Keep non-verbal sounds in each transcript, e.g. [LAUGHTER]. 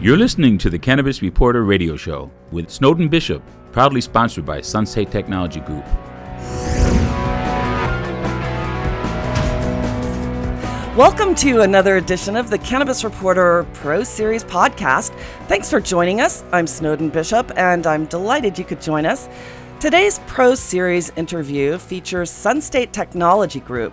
You're listening to the Cannabis Reporter radio show with Snowden Bishop, proudly sponsored by Sunstate Technology Group. Welcome to another edition of the Cannabis Reporter Pro Series podcast. Thanks for joining us. I'm Snowden Bishop, and I'm delighted you could join us. Today's Pro Series interview features Sunstate Technology Group.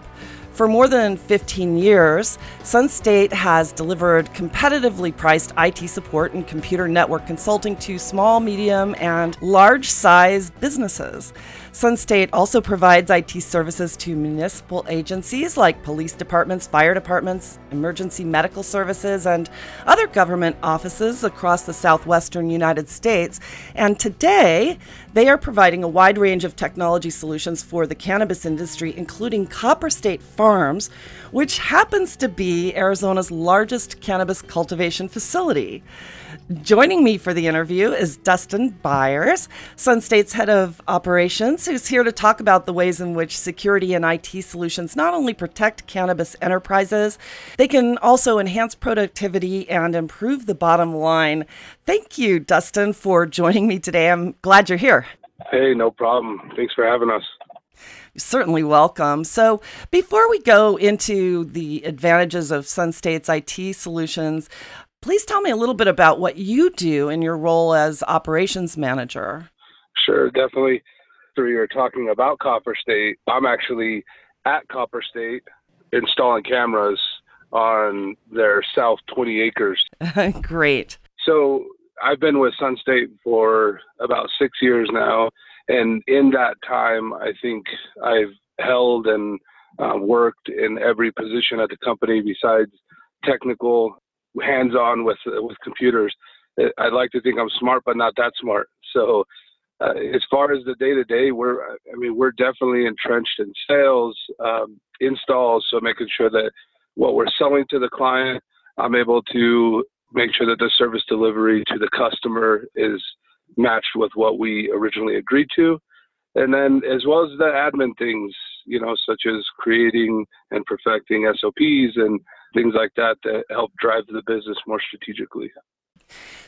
For more than 15 years, Sunstate has delivered competitively priced IT support and computer network consulting to small, medium, and large size businesses. Sunstate also provides IT services to municipal agencies like police departments, fire departments, emergency medical services, and other government offices across the southwestern United States. And today, they are providing a wide range of technology solutions for the cannabis industry, including Copper State Farms, which happens to be Arizona's largest cannabis cultivation facility. Joining me for the interview is Dustin Byars, Sunstate's head of operations, who's here to talk about the ways in which security and IT solutions not only protect cannabis enterprises, they can also enhance productivity and improve the bottom line. Thank you, Dustin, for joining me today. I'm glad you're here. Hey, no problem. Thanks for having us certainly welcome. So, before we go into the advantages of Sunstate's IT solutions, Please tell me a little bit about what you do in your role as operations manager. Sure, definitely. So you're talking about Copper State. I'm actually at Copper State installing cameras on their south 20 acres. [LAUGHS] Great. So I've been with Sunstate for about six years now. And in that time, I think I've held and uh, worked in every position at the company besides technical hands-on with with computers. I'd like to think I'm smart, but not that smart. So, uh, as far as the day-to-day, we're I mean we're definitely entrenched in sales, um, installs, so making sure that what we're selling to the client, I'm able to make sure that the service delivery to the customer is matched with what we originally agreed to. And then, as well as the admin things, you know, such as creating and perfecting SOPs and things like that that help drive the business more strategically.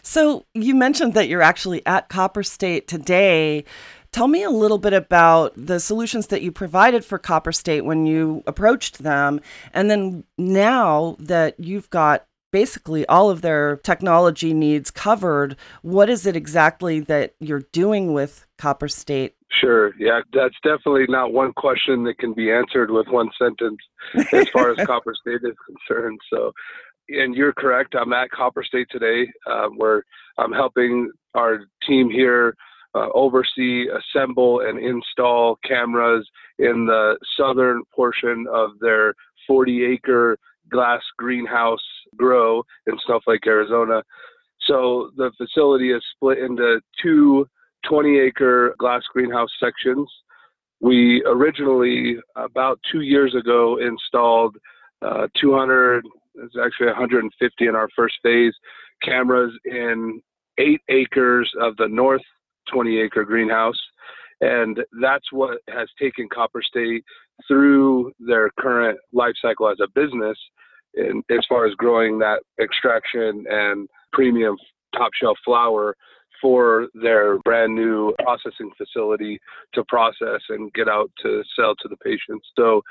So you mentioned that you're actually at Copper State today. Tell me a little bit about the solutions that you provided for Copper State when you approached them, and then now that you've got basically all of their technology needs covered, what is it exactly that you're doing with Copper State Sure. Yeah, that's definitely not one question that can be answered with one sentence as far as [LAUGHS] Copper State is concerned. So, and you're correct. I'm at Copper State today, uh, where I'm helping our team here uh, oversee, assemble, and install cameras in the southern portion of their 40 acre glass greenhouse grow in Snowflake, Arizona. So the facility is split into two 20 acre glass greenhouse sections. We originally, about two years ago, installed uh, 200, it's actually 150 in our first phase, cameras in eight acres of the north 20 acre greenhouse. And that's what has taken Copper State through their current life cycle as a business in, as far as growing that extraction and premium top shelf flower for their brand new processing facility to process and get out to sell to the patients. So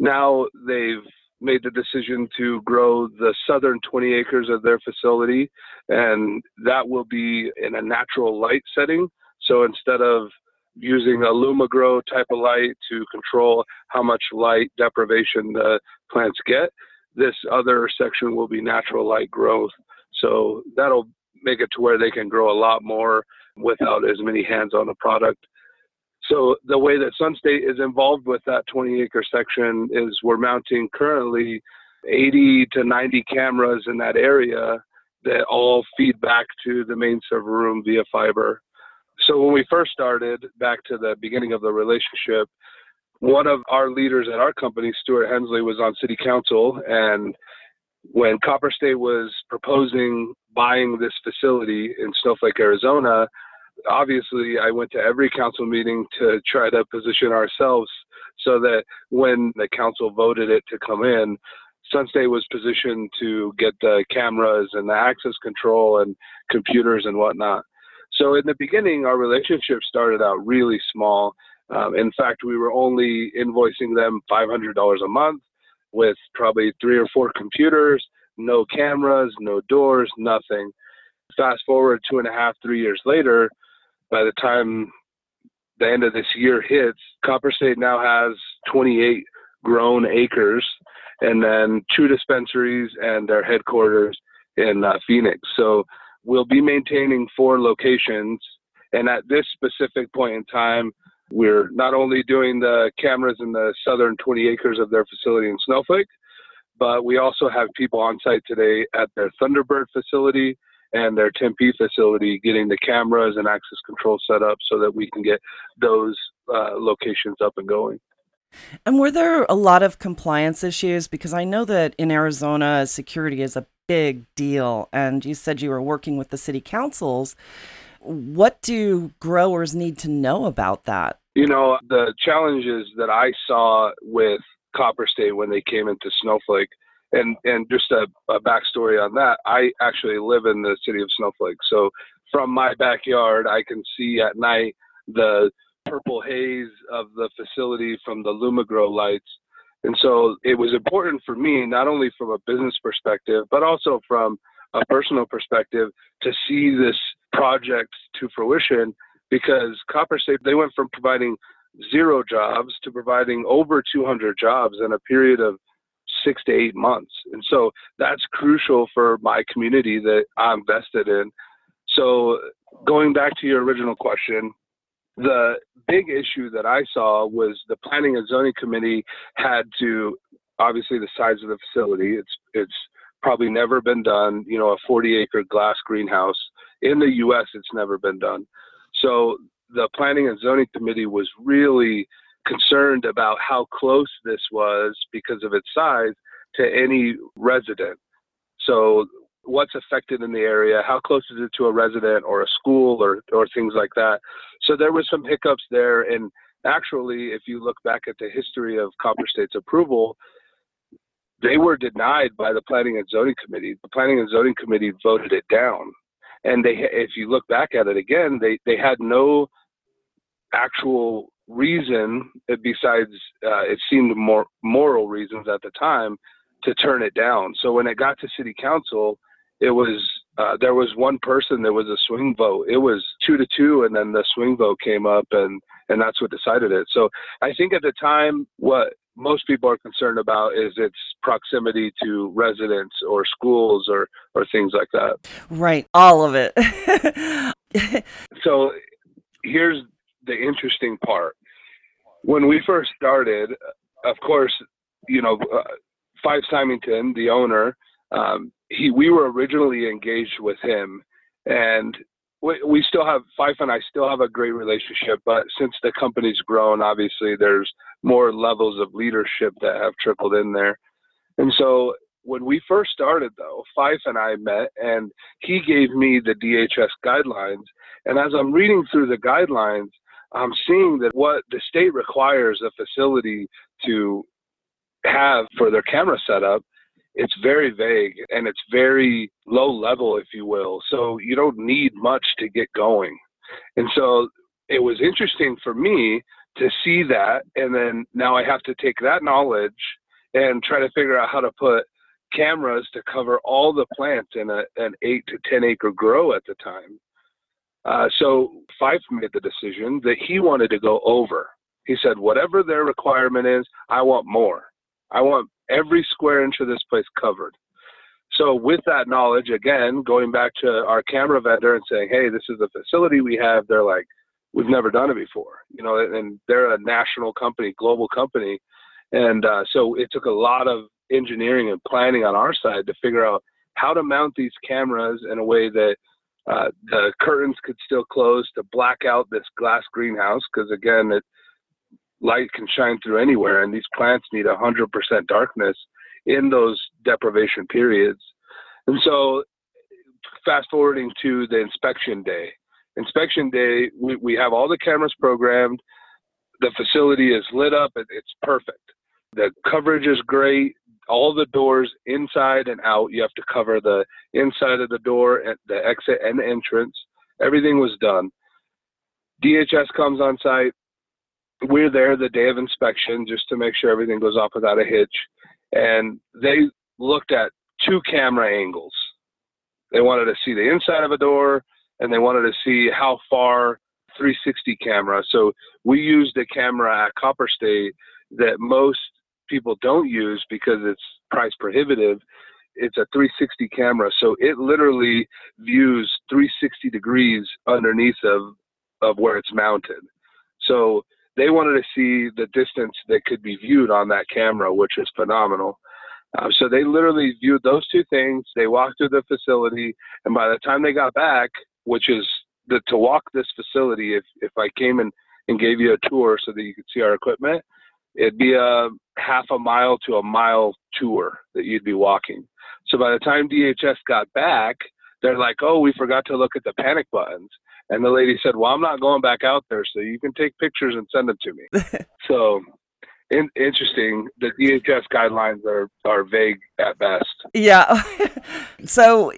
now they've made the decision to grow the southern 20 acres of their facility, and that will be in a natural light setting. So instead of using a LumiGrow type of light to control how much light deprivation the plants get, this other section will be natural light growth. So that'll make it to where they can grow a lot more without as many hands on the product. So the way that Sunstate is involved with that 20 acre section is we're mounting currently 80 to 90 cameras in that area that all feed back to the main server room via fiber. So when we first started, back to the beginning of the relationship, one of our leaders at our company, Stuart Hensley, was on city council and when Copper State was proposing buying this facility in Snowflake, Arizona, obviously I went to every council meeting to try to position ourselves so that when the council voted it to come in, Sunstate was positioned to get the cameras and the access control and computers and whatnot. So in the beginning, our relationship started out really small. Um, in fact, we were only invoicing them $500 a month with probably three or four computers, no cameras, no doors, nothing. Fast forward two and a half, three years later, by the time the end of this year hits, Copper State now has 28 grown acres and then two dispensaries and their headquarters in uh, Phoenix. So we'll be maintaining four locations. And at this specific point in time, we're not only doing the cameras in the southern 20 acres of their facility in Snowflake, but we also have people on site today at their Thunderbird facility and their Tempe facility getting the cameras and access control set up so that we can get those uh, locations up and going. And were there a lot of compliance issues? Because I know that in Arizona, security is a big deal. And you said you were working with the city councils. What do growers need to know about that? You know, the challenges that I saw with Copper State when they came into Snowflake, and and just a, a backstory on that, I actually live in the city of Snowflake. So from my backyard, I can see at night the purple haze of the facility from the LumiGrow lights. And so it was important for me, not only from a business perspective, but also from a personal perspective, to see this project to fruition because Copper State, they went from providing zero jobs to providing over 200 jobs in a period of six to eight months. And so that's crucial for my community that I'm vested in. So going back to your original question, the big issue that I saw was the planning and zoning committee had to obviously the size of the facility. It's it's probably never been done. You know, a 40 acre glass greenhouse in the U.S. It's never been done. So the planning and zoning committee was really concerned about how close this was because of its size to any resident. So what's affected in the area, how close is it to a resident or a school or, or things like that. So there was some hiccups there. And actually, if you look back at the history of Copper State's approval, they were denied by the Planning and Zoning Committee. The Planning and Zoning Committee voted it down. And they, if you look back at it again, they, they had no actual reason besides uh, it seemed more moral reasons at the time to turn it down. So when it got to city council, it was uh, there was one person that was a swing vote. It was two to two, and then the swing vote came up, and and that's what decided it. So I think at the time, what most people are concerned about is its proximity to residents or schools or or things like that. Right, all of it. [LAUGHS] so here's the interesting part. When we first started, of course, you know, uh, Fife Symington, the owner, um, he we were originally engaged with him, and we, we still have Fife and I still have a great relationship. But since the company's grown, obviously there's more levels of leadership that have trickled in there, and so when we first started though fife and i met and he gave me the dhs guidelines and as i'm reading through the guidelines i'm seeing that what the state requires a facility to have for their camera setup it's very vague and it's very low level, if you will. So you don't need much to get going. And so it was interesting for me to see that. And then now I have to take that knowledge and try to figure out how to put cameras to cover all the plants in a, an eight to 10 acre grow at the time. Uh, so Fife made the decision that he wanted to go over. He said, whatever their requirement is, I want more. I want every square inch of this place covered. So with that knowledge, again, going back to our camera vendor and saying, hey, this is the facility we have, they're like, we've never done it before, you know, and they're a national company, global company. And uh, so it took a lot of engineering and planning on our side to figure out how to mount these cameras in a way that uh, the curtains could still close to black out this glass greenhouse because again it light can shine through anywhere, and these plants need 100% darkness in those deprivation periods. And so, fast forwarding to the inspection day. Inspection day, we, we have all the cameras programmed. The facility is lit up. It, it's perfect. The coverage is great. All the doors inside and out. You have to cover the inside of the door, the exit, and the entrance. Everything was done. DHS comes on site. We're there the day of inspection just to make sure everything goes off without a hitch. And they looked at two camera angles. They wanted to see the inside of a door and they wanted to see how far 360 camera. So we used a camera at Copper State that most people don't use because it's price prohibitive. It's a 360 camera, so it literally views 360 degrees underneath of of where it's mounted. So they wanted to see the distance that could be viewed on that camera, which is phenomenal. Uh, so they literally viewed those two things. They walked through the facility, and by the time they got back, which is the, to walk this facility, if if I came and and gave you a tour so that you could see our equipment, it'd be a half a mile to a mile tour that you'd be walking. So by the time DHS got back, they're like, "Oh, we forgot to look at the panic buttons." And the lady said, "Well, I'm not going back out there, so you can take pictures and send them to me." [LAUGHS] so in, interesting. The DHS guidelines are are vague at best. Yeah. [LAUGHS] so,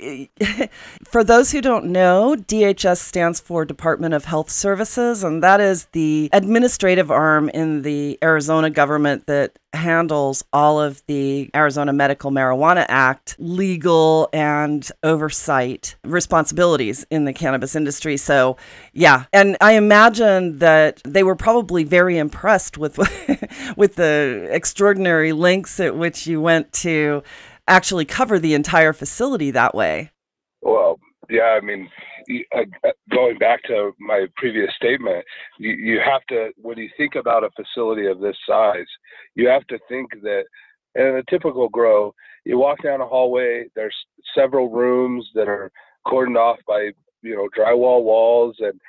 [LAUGHS] for those who don't know, DHS stands for Department of Health Services, and that is the administrative arm in the Arizona government that handles all of the Arizona Medical Marijuana Act legal and oversight responsibilities in the cannabis industry. So, yeah, and I imagine that they were probably very impressed with [LAUGHS] with the extraordinary lengths at which you went to actually cover the entire facility that way. Well, yeah, I mean, uh, uh, going back to my previous statement, you, have to, when you think about a facility of this size, you have to think that in a typical grow, you walk down a hallway, there's several rooms that are cordoned off by, you know, drywall walls and,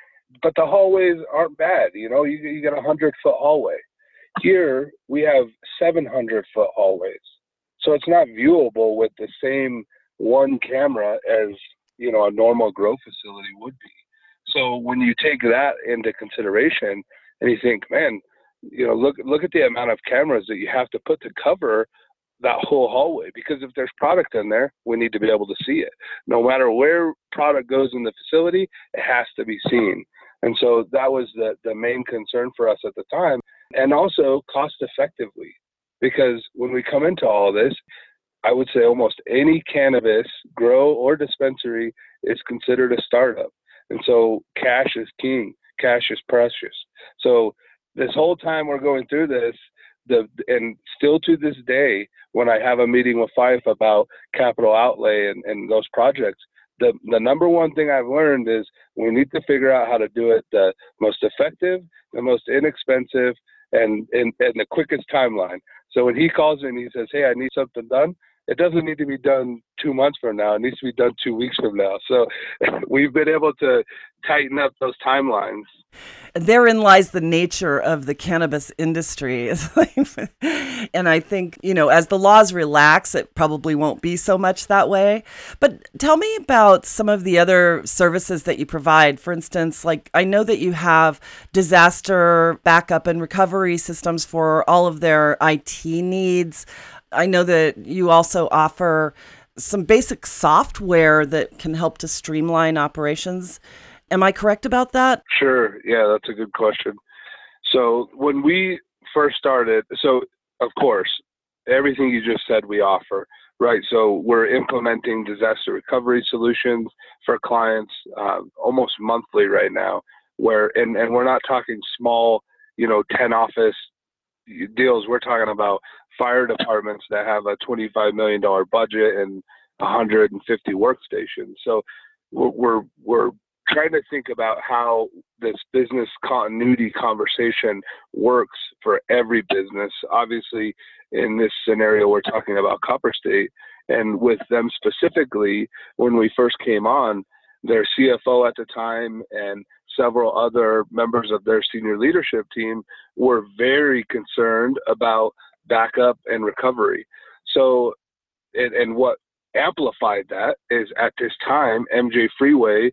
but the hallways aren't bad. You know, you, you get a hundred foot hallway. Here we have 700 foot hallways. So it's not viewable with the same one camera as you know a normal grow facility would be. So when you take that into consideration and you think, man, you know, look look at the amount of cameras that you have to put to cover that whole hallway because if there's product in there, we need to be able to see it. No matter where product goes in the facility, it has to be seen. And so that was the, the main concern for us at the time. And also cost effectively because when we come into all this, I would say almost any cannabis grow or dispensary is considered a startup. And so cash is king, cash is precious. So this whole time we're going through this, the and still to this day, when I have a meeting with Fife about capital outlay and, and those projects, the, the number one thing I've learned is we need to figure out how to do it the most effective, the most inexpensive, and in, the quickest timeline. So when he calls me and he says, "Hey, I need something done," it doesn't need to be done two months from now. It needs to be done two weeks from now. So [LAUGHS] we've been able to tighten up those timelines. Therein lies the nature of the cannabis industry. [LAUGHS] and I think, you know, as the laws relax, it probably won't be so much that way. But tell me about some of the other services that you provide. For instance, like I know that you have disaster backup and recovery systems for all of their IT needs. I know that you also offer some basic software that can help to streamline operations. Am I correct about that? Sure. Yeah, that's a good question. So, when we first started, so of course, everything you just said we offer, right? So, we're implementing disaster recovery solutions for clients uh, almost monthly right now, where, and, and we're not talking small, you know, 10 office deals. We're talking about fire departments that have a $25 million budget and 150 workstations. So we're, we're, we're trying to think about how this business continuity conversation works for every business. Obviously, in this scenario, we're talking about Copper State, and with them specifically, when we first came on, their CFO at the time and several other members of their senior leadership team were very concerned about backup and recovery. So, and, and what amplified that is at this time, MJ Freeway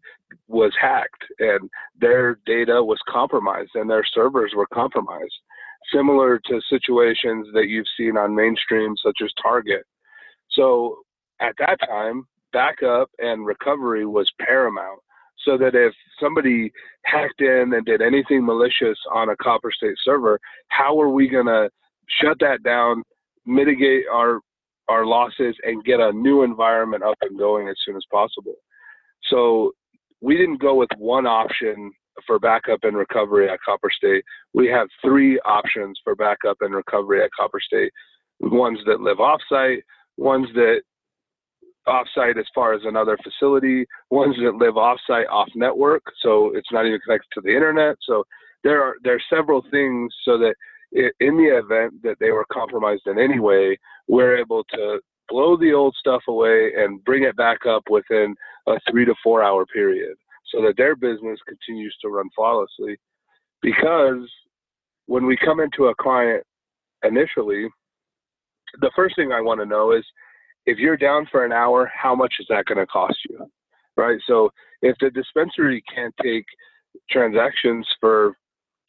was hacked and their data was compromised and their servers were compromised. similar to situations that you've seen on mainstream, such as Target. So at that time, backup and recovery was paramount. So that if somebody hacked in and did anything malicious on a Copper State server, how are we going to shut that down, mitigate our our losses, and get a new environment up and going as soon as possible? So we didn't go with one option for backup and recovery at Copper State. We have three options for backup and recovery at Copper State. Ones that live offsite, ones that offsite as far as another facility, ones that live offsite off network, so it's not even connected to the internet. So there are there are several things so that in the event that they were compromised in any way, we're able to blow the old stuff away and bring it back up within a three to four hour period so that their business continues to run flawlessly. Because when we come into a client initially, the first thing I want to know is if you're down for an hour, how much is that going to cost you? Right. So if the dispensary can't take transactions for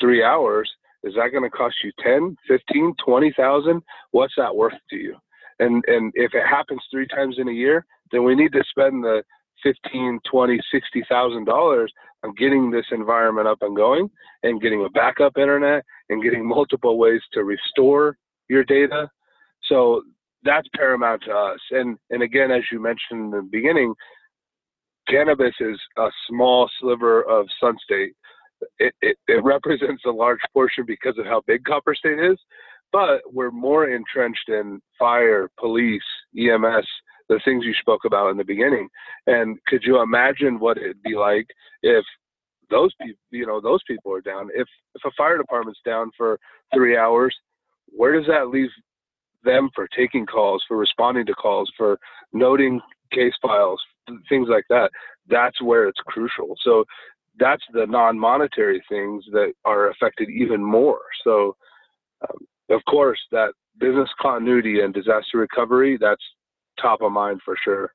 three hours, is that going to cost you 10, 15, 20,000? What's that worth to you? And and if it happens three times in a year, then we need to spend the 15, 20, 60,000 dollars on getting this environment up and going and getting a backup internet and getting multiple ways to restore your data. So that's paramount to us. And and again, as you mentioned in the beginning, cannabis is a small sliver of Sunstate. It, it, it [LAUGHS] represents a large portion because of how big Copper State is, but we're more entrenched in fire, police, EMS, the things you spoke about in the beginning. And could you imagine what it'd be like if those people, you know, those people are down? If if a fire department's down for three hours, where does that leave them for taking calls, for responding to calls, for noting case files, things like that. That's where it's crucial. So that's the non-monetary things that are affected even more. So, um, of course, that business continuity and disaster recovery, that's top of mind for sure.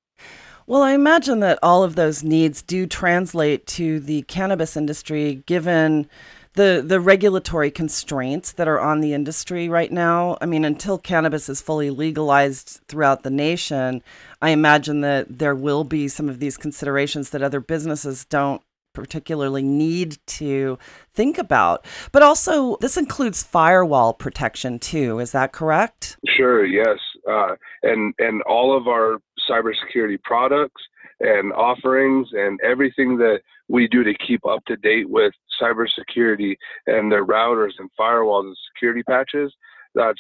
Well, I imagine that all of those needs do translate to the cannabis industry, given the the regulatory constraints that are on the industry right now. I mean, until cannabis is fully legalized throughout the nation, I imagine that there will be some of these considerations that other businesses don't particularly need to think about. But also, this includes firewall protection too. Is that correct? Sure. Yes. Uh, and and all of our cybersecurity products and offerings and everything that we do to keep up to date with cybersecurity and their routers and firewalls and security patches. That's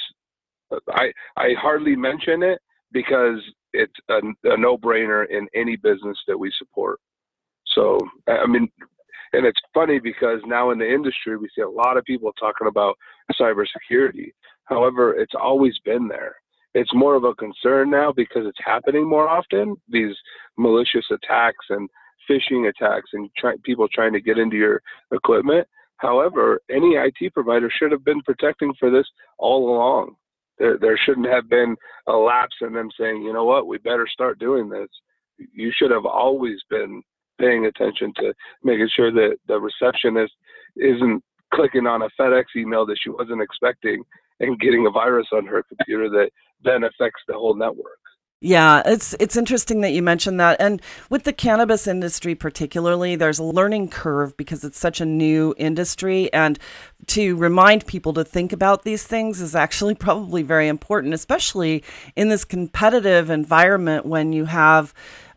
I I hardly mention it because it's a, a no-brainer in any business that we support. So I mean, and it's funny because now in the industry we see a lot of people talking about cybersecurity. However, it's always been there. It's more of a concern now because it's happening more often. These malicious attacks and phishing attacks and try, people trying to get into your equipment. However, any IT provider should have been protecting for this all along. There, there shouldn't have been a lapse in them saying, you know what, we better start doing this. You should have always been paying attention to making sure that the receptionist isn't clicking on a FedEx email that she wasn't expecting and getting a virus on her computer that then affects the whole network. Yeah, it's it's interesting that you mentioned that. And with the cannabis industry particularly, there's a learning curve because it's such a new industry and to remind people to think about these things is actually [LAUGHS] probably very important, especially in this competitive environment when you have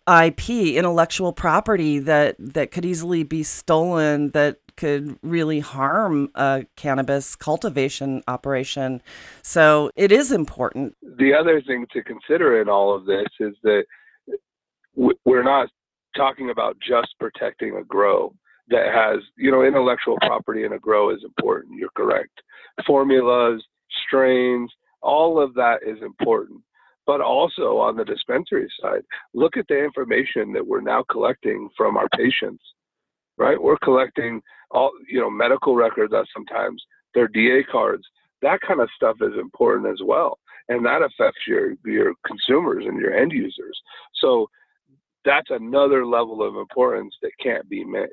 IP, intellectual property that that could easily be stolen that could really harm a cannabis cultivation operation. So it is important. The other thing to consider in all of this is that we're not talking about just protecting a grow that has, you know, intellectual property in a grow is important. You're correct. Formulas, strains, all of that is important. But also on the dispensary side, look at the information that we're now collecting from our patients right? We're collecting all, you know, medical records that sometimes their DA cards. That kind of stuff is important as well, and that affects your your consumers and your end users. So that's another level of importance that can't be missed.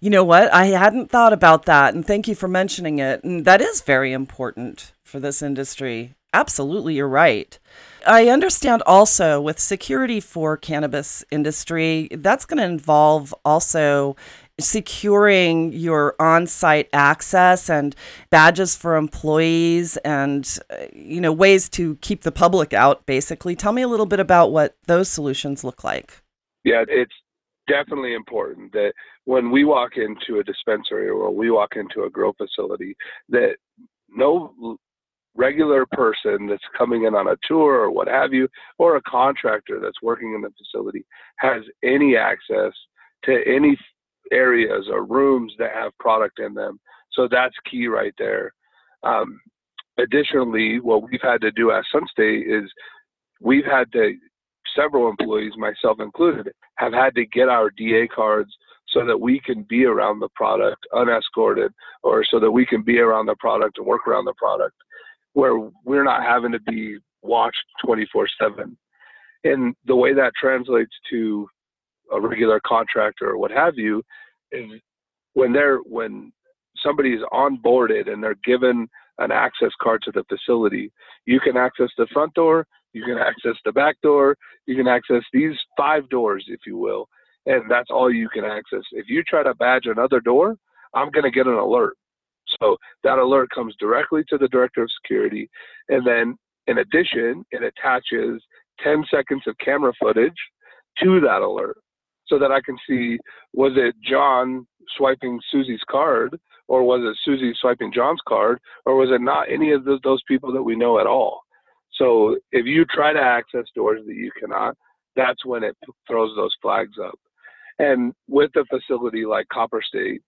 You know what? I hadn't thought about that, and thank you for mentioning it. And that is very important for this industry. Absolutely, you're right. I understand also with security for cannabis industry, that's going to involve also securing your on-site access and badges for employees and you know ways to keep the public out basically. Tell me a little bit about what those solutions look like. Yeah, it's definitely important that when we walk into a dispensary or we walk into a grow facility that no regular person that's coming in on a tour or what have you, or a contractor that's working in the facility has any access to any areas or rooms that have product in them. So that's key right there. Um, additionally, what we've had to do at Sunstate is we've had to, several employees, myself included, have had to get our DA cards so that we can be around the product unescorted or so that we can be around the product and work around the product where we're not having to be watched 24 7. And the way that translates to a regular contractor or what have you is when they're when somebody's onboarded and they're given an access card to the facility, you can access the front door, you can access the back door, you can access these five doors, if you will, and that's all you can access. If you try to badge another door, I'm going to get an alert. So that alert comes directly to the director of security. And then in addition, it attaches 10 seconds of camera footage to that alert so that I can see was it John swiping Susie's card or was it Susie swiping John's card or was it not any of those people that we know at all? So if you try to access doors that you cannot, that's when it throws those flags up. And with a facility like Copper State,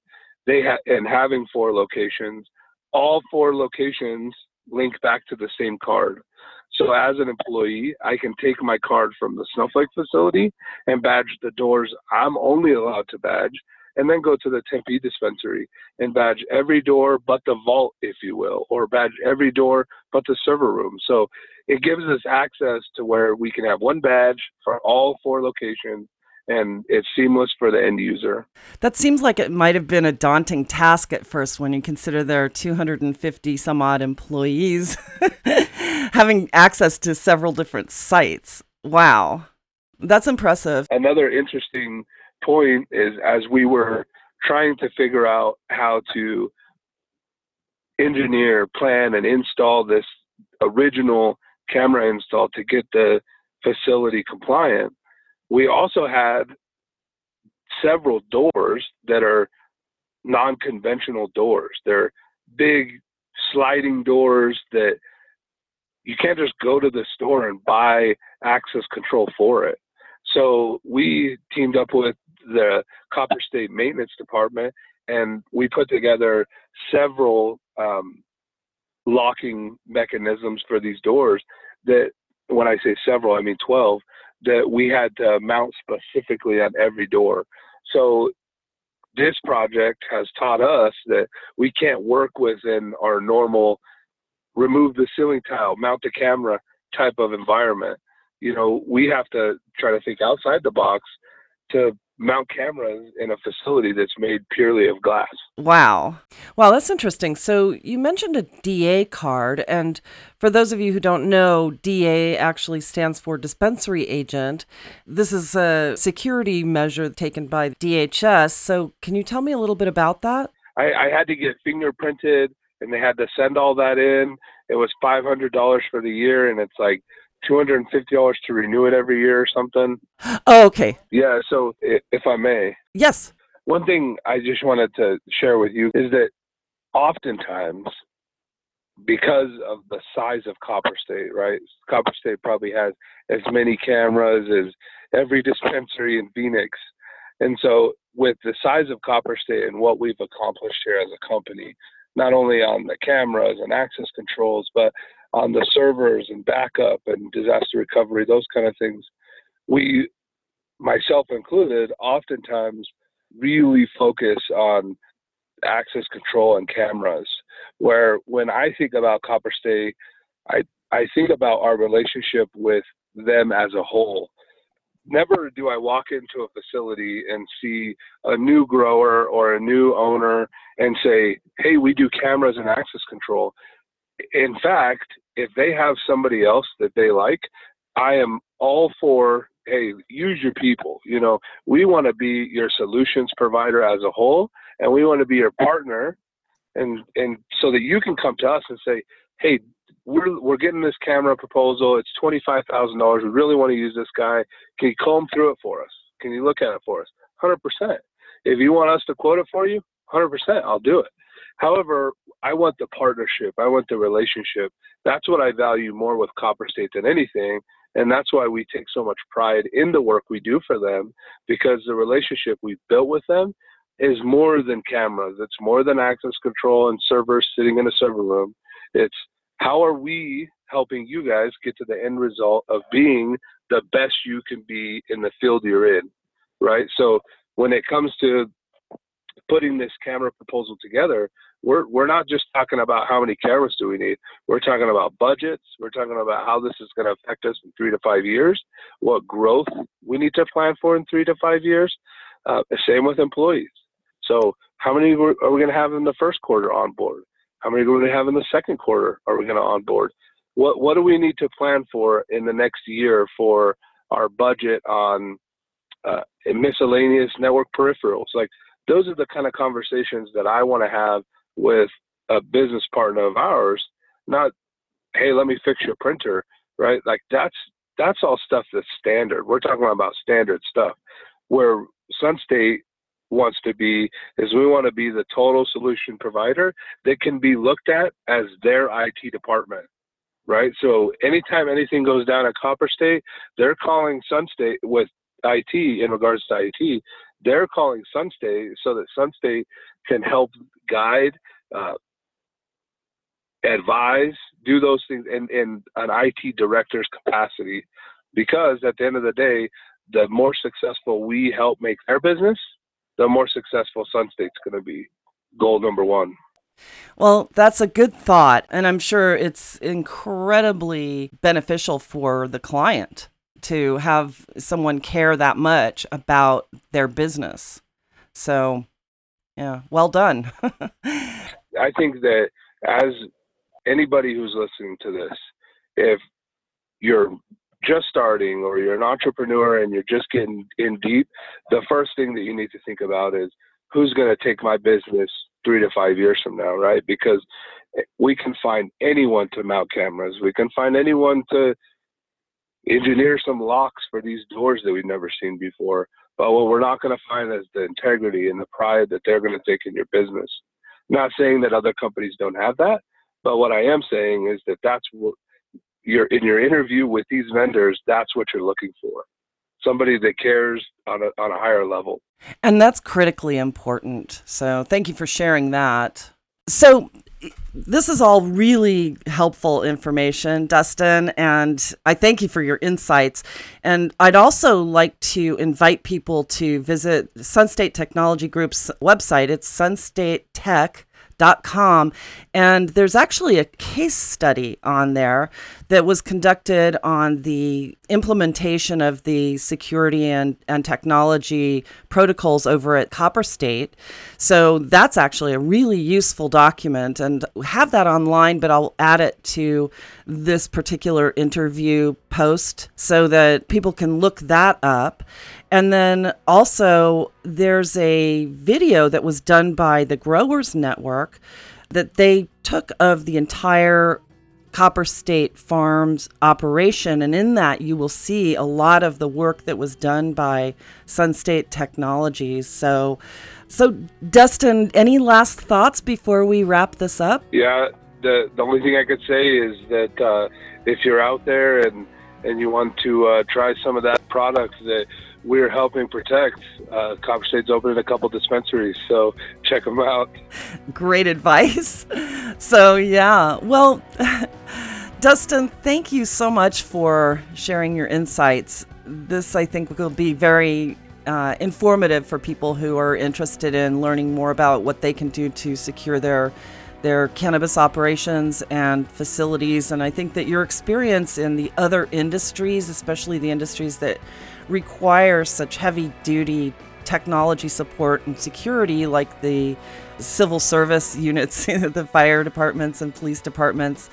they ha- and having four locations, all four locations link back to the same card. So as an employee, I can take my card from the Snowflake facility and badge the doors I'm only allowed to badge, and then go to the Tempe dispensary and badge every door but the vault, if you will, or badge every door but the server room. So it gives us access to where we can have one badge for all four locations and it's seamless for the end user. That seems like it might have been a daunting task at first when you consider there are 250 some odd employees [LAUGHS] having access to several different sites. Wow. That's impressive. Another interesting point is as we were trying to figure out how to engineer, plan, and install this original camera install to get the facility compliant we also had several doors that are non-conventional doors. They're big sliding doors that you can't just go to the store and buy access control for it. So we teamed up with the Copper State Maintenance Department and we put together several um, locking mechanisms for these doors that when I say several, I mean 12 that we had to mount specifically on every door. So this project has taught us that we can't work within our normal remove the ceiling tile, mount the camera type of environment. You know, we have to try to think outside the box to mount cameras in a facility that's made purely of glass. Wow. Wow, that's interesting. So you mentioned a DA card, and for those of you who don't know, DA actually stands for dispensary agent. This is a security measure taken by DHS. So can you tell me a little bit about that? I, I had to get fingerprinted and they had to send all that in. It was $500 for the year, and it's like two hundred and fifty dollars to renew it every year or something. Oh, okay. Yeah. So, if I may, yes. One thing I just wanted to share with you is that oftentimes, because of the size of Copper State, right? Copper State probably has as many cameras as every dispensary in Phoenix. And so, with the size of Copper State and what we've accomplished here as a company, not only on the cameras and access controls, but on the servers and backup and disaster recovery, those kind of things, we, myself included, oftentimes really focus on access control and cameras. Where when I think about Copper State, I I think about our relationship with them as a whole. never do I walk into a facility and see a new grower or a new owner and say, "Hey, we do cameras and access control." In fact, if they have somebody else that they like, I am all for hey, use your people. You know, we want to be your solutions provider as a whole, and we want to be your partner, and and so that you can come to us and say, hey, we're we're getting this camera proposal. It's twenty five thousand dollars. We really want to use this guy. Can you comb through it for us? Can you look at it for us? Hundred percent. If you want us to quote it for you, hundred percent, I'll do it. However, I want the partnership. I want the relationship. That's what I value more with Copper State than anything. And that's why we take so much pride in the work we do for them because the relationship we've built with them is more than cameras. It's more than access control and servers sitting in a server room. It's how are we helping you guys get to the end result of being the best you can be in the field you're in, right? So when it comes to putting this camera proposal together, we're we're not just talking about how many cameras do we need. We're talking about budgets. We're talking about how this is going to affect us in three to five years. What growth we need to plan for in three to five years. Uh, same with employees. So how many are we going to have in the first quarter on board? How many are we going to have in the second quarter? Are we going to onboard? What what do we need to plan for in the next year for our budget on uh, miscellaneous network peripherals? Like those are the kind of conversations that I want to have with a business partner of ours, not, hey, let me fix your printer, right? Like that's that's all stuff that's standard. We're talking about standard stuff. Where Sunstate wants to be is we want to be the total solution provider that can be looked at as their IT department. Right. So anytime anything goes down at Copper State, they're calling Sunstate with IT in regards to IT. They're calling Sunstate so that Sunstate can help guide, uh, advise, do those things in, in an IT director's capacity. Because at the end of the day, the more successful we help make their business, the more successful Sunstate's going to be. Goal number one. Well, that's a good thought. And I'm sure it's incredibly beneficial for the client to have someone care that much about their business. So, yeah, well done. [LAUGHS] I think that as anybody who's listening to this, if you're just starting or you're an entrepreneur and you're just getting in deep, the first thing that you need to think about is who's going to take my business three to five years from now, right? Because we can find anyone to mount cameras. We can find anyone to engineer some locks for these doors that we've never seen before. But what we're not going to find is the integrity and the pride that they're going to take in your business. not saying that other companies don't have that, but what I am saying is that that's what you're in your interview with these vendors. That's what you're looking for. Somebody that cares on a, on a higher level. And that's critically important. So thank you for sharing that. So this is all really helpful information, Dustin, and I thank you for your insights. And I'd also like to invite people to visit Sunstate Technology Group's website. It's sunstatetech.com. And there's actually a case study on there that was conducted on the implementation of the security and, and technology protocols over at Copper State. So that's actually a really useful document and have that online, but I'll add it to this particular interview post so that people can look that up. And then also, there's a video that was done by the Growers Network that they took of the entire Copper State Farms operation. And in that, you will see a lot of the work that was done by Sunstate Technologies. So, so Dustin, any last thoughts before we wrap this up? Yeah, the the only thing I could say is that uh, if you're out there and and you want to uh, try some of that product that we're helping protect. Uh, Copper State's opening a couple dispensaries, so check them out. Great advice. [LAUGHS] So, yeah, well, [LAUGHS] Dustin, thank you so much for sharing your insights. This, I think, will be very uh, informative for people who are interested in learning more about what they can do to secure their their cannabis operations and facilities. And I think that your experience in the other industries, especially the industries that require such heavy duty technology support and security like the civil service [LAUGHS] units, the fire departments and police departments.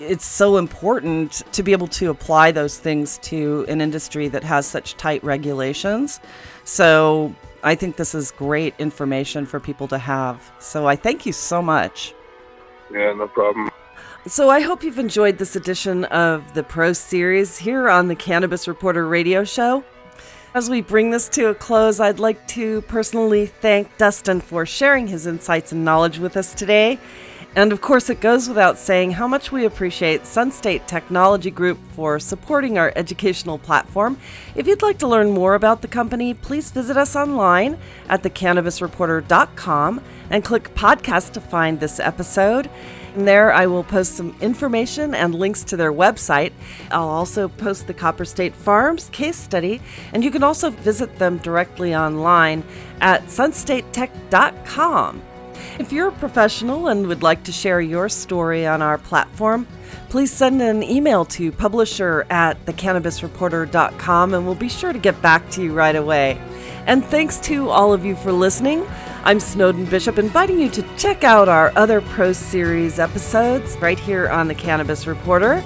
It's so important to be able to apply those things to an industry that has such tight regulations. So I think this is great information for people to have. So I thank you so much. Yeah, no problem. So I hope you've enjoyed this edition of the Pro Series here on the Cannabis Reporter radio show. As we bring this to a close, I'd like to personally thank Dustin for sharing his insights and knowledge with us today. And of course, it goes without saying how much we appreciate Sunstate Technology Group for supporting our educational platform. If you'd like to learn more about the company, please visit us online at thecannabisreporter.com and click podcast to find this episode. There, I will post some information and links to their website. I'll also post the Copper State Farms case study, and you can also visit them directly online at sunstatetech.com. If you're a professional and would like to share your story on our platform, please send an email to publisher at thecannabisreporter.com and we'll be sure to get back to you right away. And thanks to all of you for listening. I'm Snowden Bishop, inviting you to check out our other Pro Series episodes right here on the Cannabis Reporter.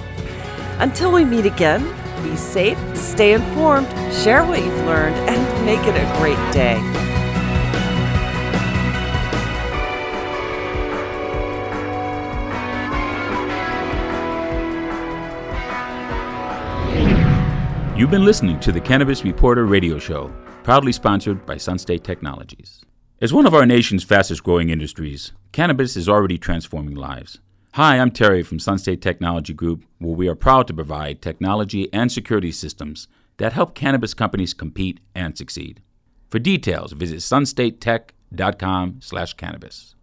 Until we meet again, be safe, stay informed, share what you've learned, and make it a great day. You've been listening to the Cannabis Reporter radio show, proudly sponsored by Sunstate Technologies. As one of our nation's fastest growing industries, cannabis is already transforming lives. Hi, I'm Terry from Sunstate Technology Group, where we are proud to provide technology and security systems that help cannabis companies compete and succeed. For details, visit sunstatetech.com/cannabis.